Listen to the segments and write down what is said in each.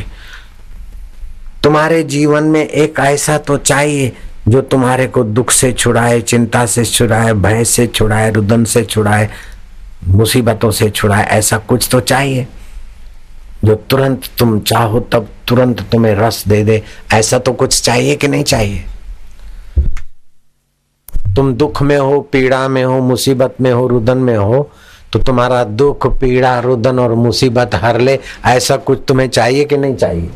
जाओगे तुम्हारे जीवन में एक ऐसा तो चाहिए जो तुम्हारे को दुख से छुड़ाए, चिंता से छुड़ाए, भय से छुड़ाए, रुदन से छुड़ाए, मुसीबतों से छुड़ाए, ऐसा कुछ तो चाहिए। जो तुरंत तुम चाहो तब तुरंत तुम्हें रस दे दे, ऐसा तो कुछ चाहिए कि नहीं चाहिए? तुम दुख में हो, पीड़ा में हो, मुसीबत में हो, रुदन में हो तो तुम्हारा दुख, पीड़ा, रुदन और मुसीबत हर ले, ऐसा कुछ तुम्हें चाहिए कि नहीं चाहिए?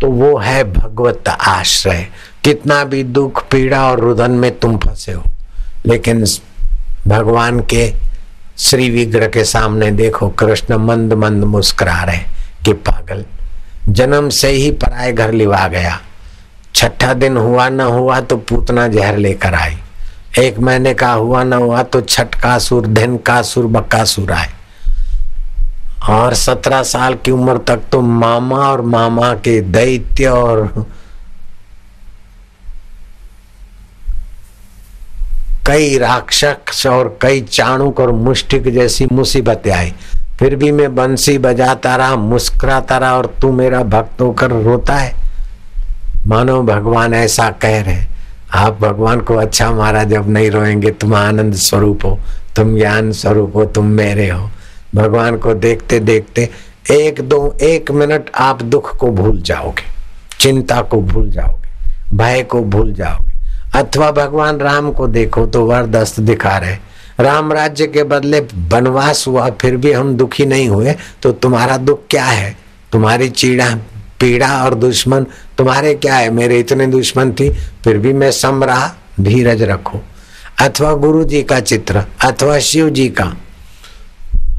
तो वो है भगवत आश्रय। कितना भी दुख, पीड़ा और रुदन में तुम फंसे हो, लेकिन भगवान के श्री विग्रह के सामने देखो, कृष्ण मंद मंद मुस्कुरा रहे कि पागल, जन्म से ही पराए घर लिवा गया। छठा दिन हुआ न हुआ तो पूतना जहर लेकर आई। एक महीने का हुआ न हुआ तो छठ का सुर धन का सुर बक्का सुर आए। और सत्रह साल की उम्र तक तो मामा और मामा के दैत्य और कई राक्षस और कई चाणुक और मुष्टिक जैसी मुसीबतें आई। फिर भी मैं बंसी बजाता रहा, मुस्कुराता रहा और तू मेरा भक्त होकर रोता है। मानो भगवान ऐसा कह रहे हैं। आप भगवान को अच्छा मारा, जब नहीं रोएँगे, तुम आनंद स्वरूप हो, तुम ज्ञान स्वरूप हो, तुम मेरे हो। भगवान को देखते देखते एक दो, एक मिनट आप दुख को भूल जाओगे, चिंता को भूल जाओगे, भय को भूल जाओगे। अथवा भगवान राम को देखो तो वरदस्त दिखा रहे राम राज्य के बदले वनवास हुआ, फिर भी हम दुखी नहीं हुए तो तुम्हारा दुख क्या है? तुम्हारी चीड़ा पीड़ा और दुश्मन तुम्हारे क्या है? मेरे इतने दुश्मन थी, फिर भी मैं सम रहा धीरज रखो। अथवा गुरु जी का चित्र, अथवा शिव जी का।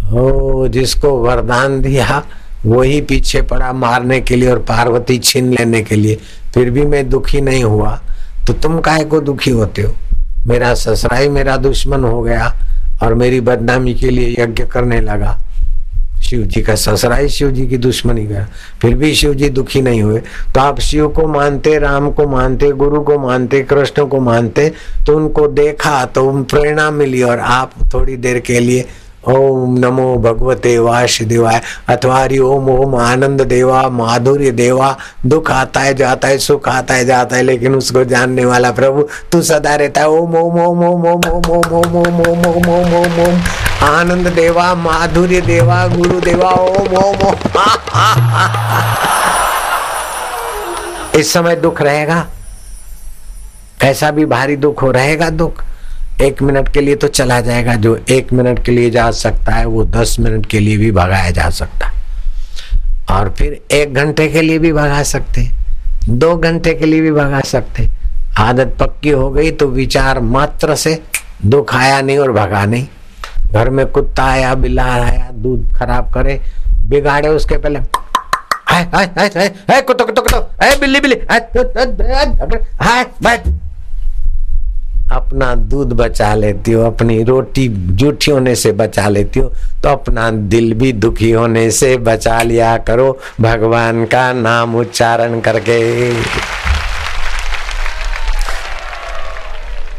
हो, जिसको वरदान दिया, वही पीछे पड़ा मारने के लिए और पार्वती छीन लेने के लिए। फिर भी मैं दुखी नहीं हुआ। तो तुम काहे को दुखी होते हो? मेरा ससुरा ही मेरा दुश्मन हो गया और मेरी बदनामी के लिए यज्ञ करने लगा। शिव जी का ससुरा ही शिव जी की दुश्मनी गया फिर भी शिव जी दुखी नहीं हुए तो आप शिव को मानते राम को मानते गुरु को मानते कृष्ण को मानते तो उनको देखा तो प्रेरणा मिली और आप थोड़ी देर के लिए ओम नमो भगवते वासुदेवाय अथवा हरि ओम ओम आनंद देवा माधुर्य देवा दुख आता है जाता है सुख आता है जाता है लेकिन उसको जानने वाला प्रभु तू सदा रहता है ओम ओम ओम ओम ओम ओम ओम ओम ओम ओम ओम ओम ओम आनंद देवा, माधुर्य देवा, गुरु देवा, ओम ओम ओम। इस समय दुख रहेगा। कैसा भी भारी दुख हो रहेगा दुख। एक मिनट के लिए तो चला जाएगा। जो एक मिनट के लिए जा सकता है, वो दस मिनट के लिए भी भगाया जा सकता है। और फिर एक घंटे के लिए भी भगा सकते दो घंटे के लिए भी भगा सकते आदत पक्की हो गई तो विचार मात्र से दुख आया नहीं और भगा नहीं। घर में कुत्ता आया, बिल्ला आया, दूध खराब करे, बिगाड़े उसके पहले। बिल्ली बिल्ली अपना दूध बचा लेती हो, अपनी रोटी जूठी होने से बचा लेती हो तो अपना दिल भी दुखी होने से बचा लिया करो, भगवान का नाम उच्चारण करके।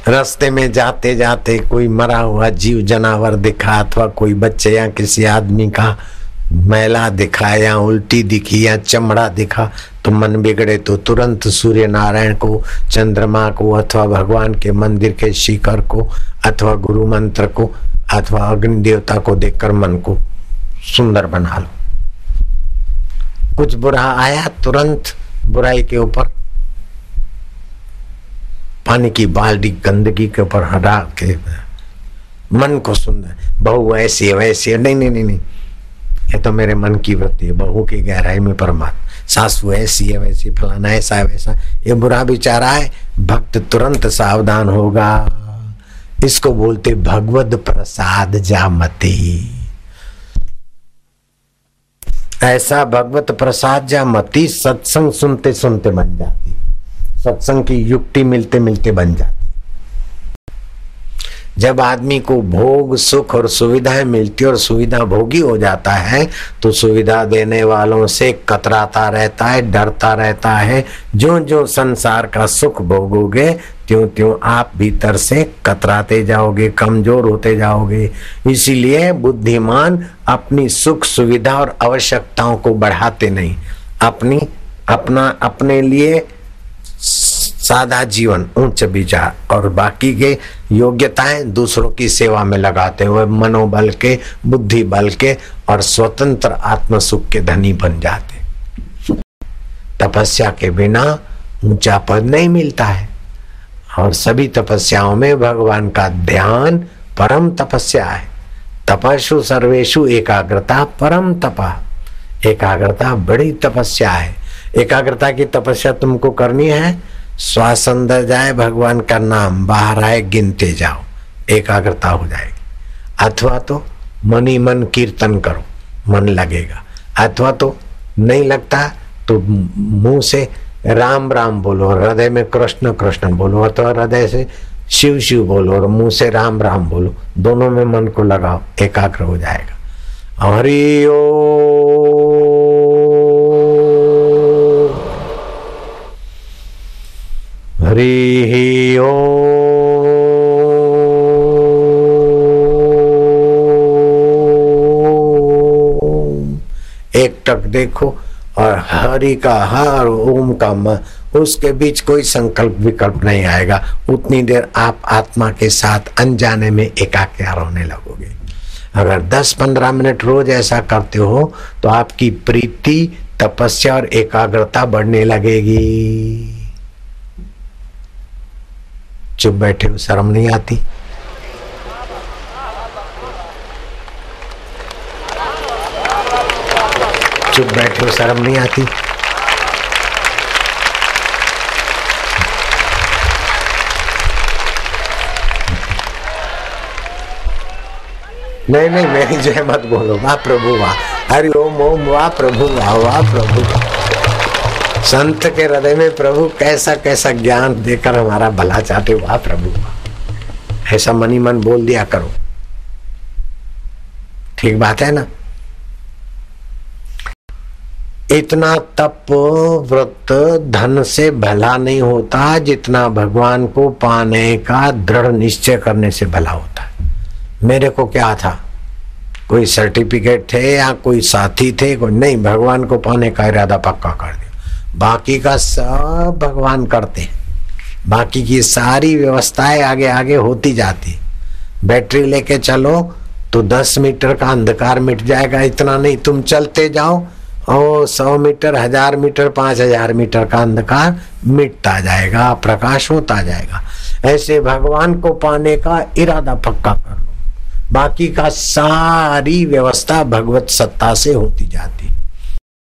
रास्ते में जाते जाते कोई मरा हुआ जीव जनावर दिखा अथवा कोई बच्चे या किसी आदमी का मैला दिखा या उल्टी दिखी या चमड़ा दिखा तो मन बिगड़े तो तुरंत सूर्य नारायण को, चंद्रमा को अथवा भगवान के मंदिर के शिखर को अथवा गुरु मंत्र को अथवा अग्नि देवता को देखकर मन को सुंदर बना लो। कुछ बुरा आया तुरंत बुराई के ऊपर पानी की बाल्टी गंदगी के ऊपर हटा के मन को सुंदर, बहु ऐसी वैसी नहीं नहीं नहीं नहीं। ये तो मेरे मन की वृत्ति है, बहू की गहराई में परमात्मा। सासू ऐसी है, वैसी, फलाना ऐसा है, वैसा। ये बुरा विचारा है, भक्त तुरंत सावधान होगा। इसको बोलते भगवत प्रसाद जामती। ऐसा भगवत प्रसाद जामती, सत्संग सुनते सुनते बन जाती। सत्संग की युक्ति मिलते मिलते बन जाती। जब आदमी को भोग, सुख और सुविधाएँ मिलती और सुविधा भोगी हो जाता है तो सुविधा देने वालों से कतराता रहता है, डरता रहता है। जो जो संसार का सुख भोगोगे त्यों त्यों आप भीतर से कतराते जाओगे, कमज़ोर होते जाओगे। इसीलिए बुद्धिमान अपनी सुख, सुविधा और आवश्यकताओं को बढ़ाते नहीं। अपनी, अपना, अपने लिए सादा जीवन उच्च विचार और बाकी के योग्यताएँ दूसरों की सेवा में लगाते हुए मनोबल के, बुद्धि बल के, और स्वतंत्र आत्म सुख के धनी बन जाते। तपस्या के बिना ऊँचा पद नहीं मिलता है। और सभी तपस्याओं में भगवान का ध्यान परम तपस्या है। तपस्ु सर्वेशु एकाग्रता परम तपा। एकाग्रता बड़ी तपस्या है। एकाग्रता की तपस्या तुमको करनी है श्वास अंदर जाए भगवान का नाम, बाहर आए गिनते जाओ, एकाग्रता हो जाएगी। अथवा तो मनी मन कीर्तन करो, मन लगेगा। अथवा तो नहीं लगता तो मुँह से राम राम बोलो हृदय में कृष्ण कृष्ण बोलो अथवा हृदय से शिव शिव बोलो और मुँह से राम राम बोलो, दोनों में मन को लगाओ, एकाग्र हो जाएगा। हरि हरि ओ एक टक देखो, और हरि का हर, ओम का म, उसके बीच कोई संकल्प विकल्प नहीं आएगा। उतनी देर आप आत्मा के साथ अनजाने में एकाकार होने लगोगे। अगर 10-15 मिनट रोज ऐसा करते हो तो आपकी प्रीति, तपस्या और एकाग्रता बढ़ने लगेगी। चुप बैठे हो, शर्म नहीं आती? चुप बैठे हो, शर्म नहीं आती? नहीं नहीं, मेरी जय मत बोलो, वाह प्रभु, वाह। हरि ओम ओम, वाह प्रभु, वाह वाह प्रभु। संत के हृदय में प्रभु कैसा कैसा ज्ञान देकर हमारा भला चाहते वाह प्रभु। ऐसा मनी मन बोल दिया करो। ठीक बात है ना? इतना तप व्रत धन से भला नहीं होता, जितना भगवान को पाने का दृढ़ निश्चय करने से भला होता। है मेरे को क्या था? कोई सर्टिफिकेट थे या कोई साथी थे? कोई नहीं, भगवान को पाने का इरादा पक्का कर दिया। बाकी का सब भगवान करते हैं। बाकी की सारी व्यवस्थाएँ आगे आगे होती जाती। बैटरी लेके चलो तो दस मीटर का अंधकार मिट जाएगा, इतना नहीं, तुम चलते जाओ, और सौ मीटर, हज़ार मीटर, पाँच हज़ार मीटर का अंधकार मिटता जाएगा, प्रकाश होता जाएगा। ऐसे भगवान को पाने का इरादा पक्का कर लो। बाकी का सारी व्यवस्था भगवत सत्ता से होती जाती।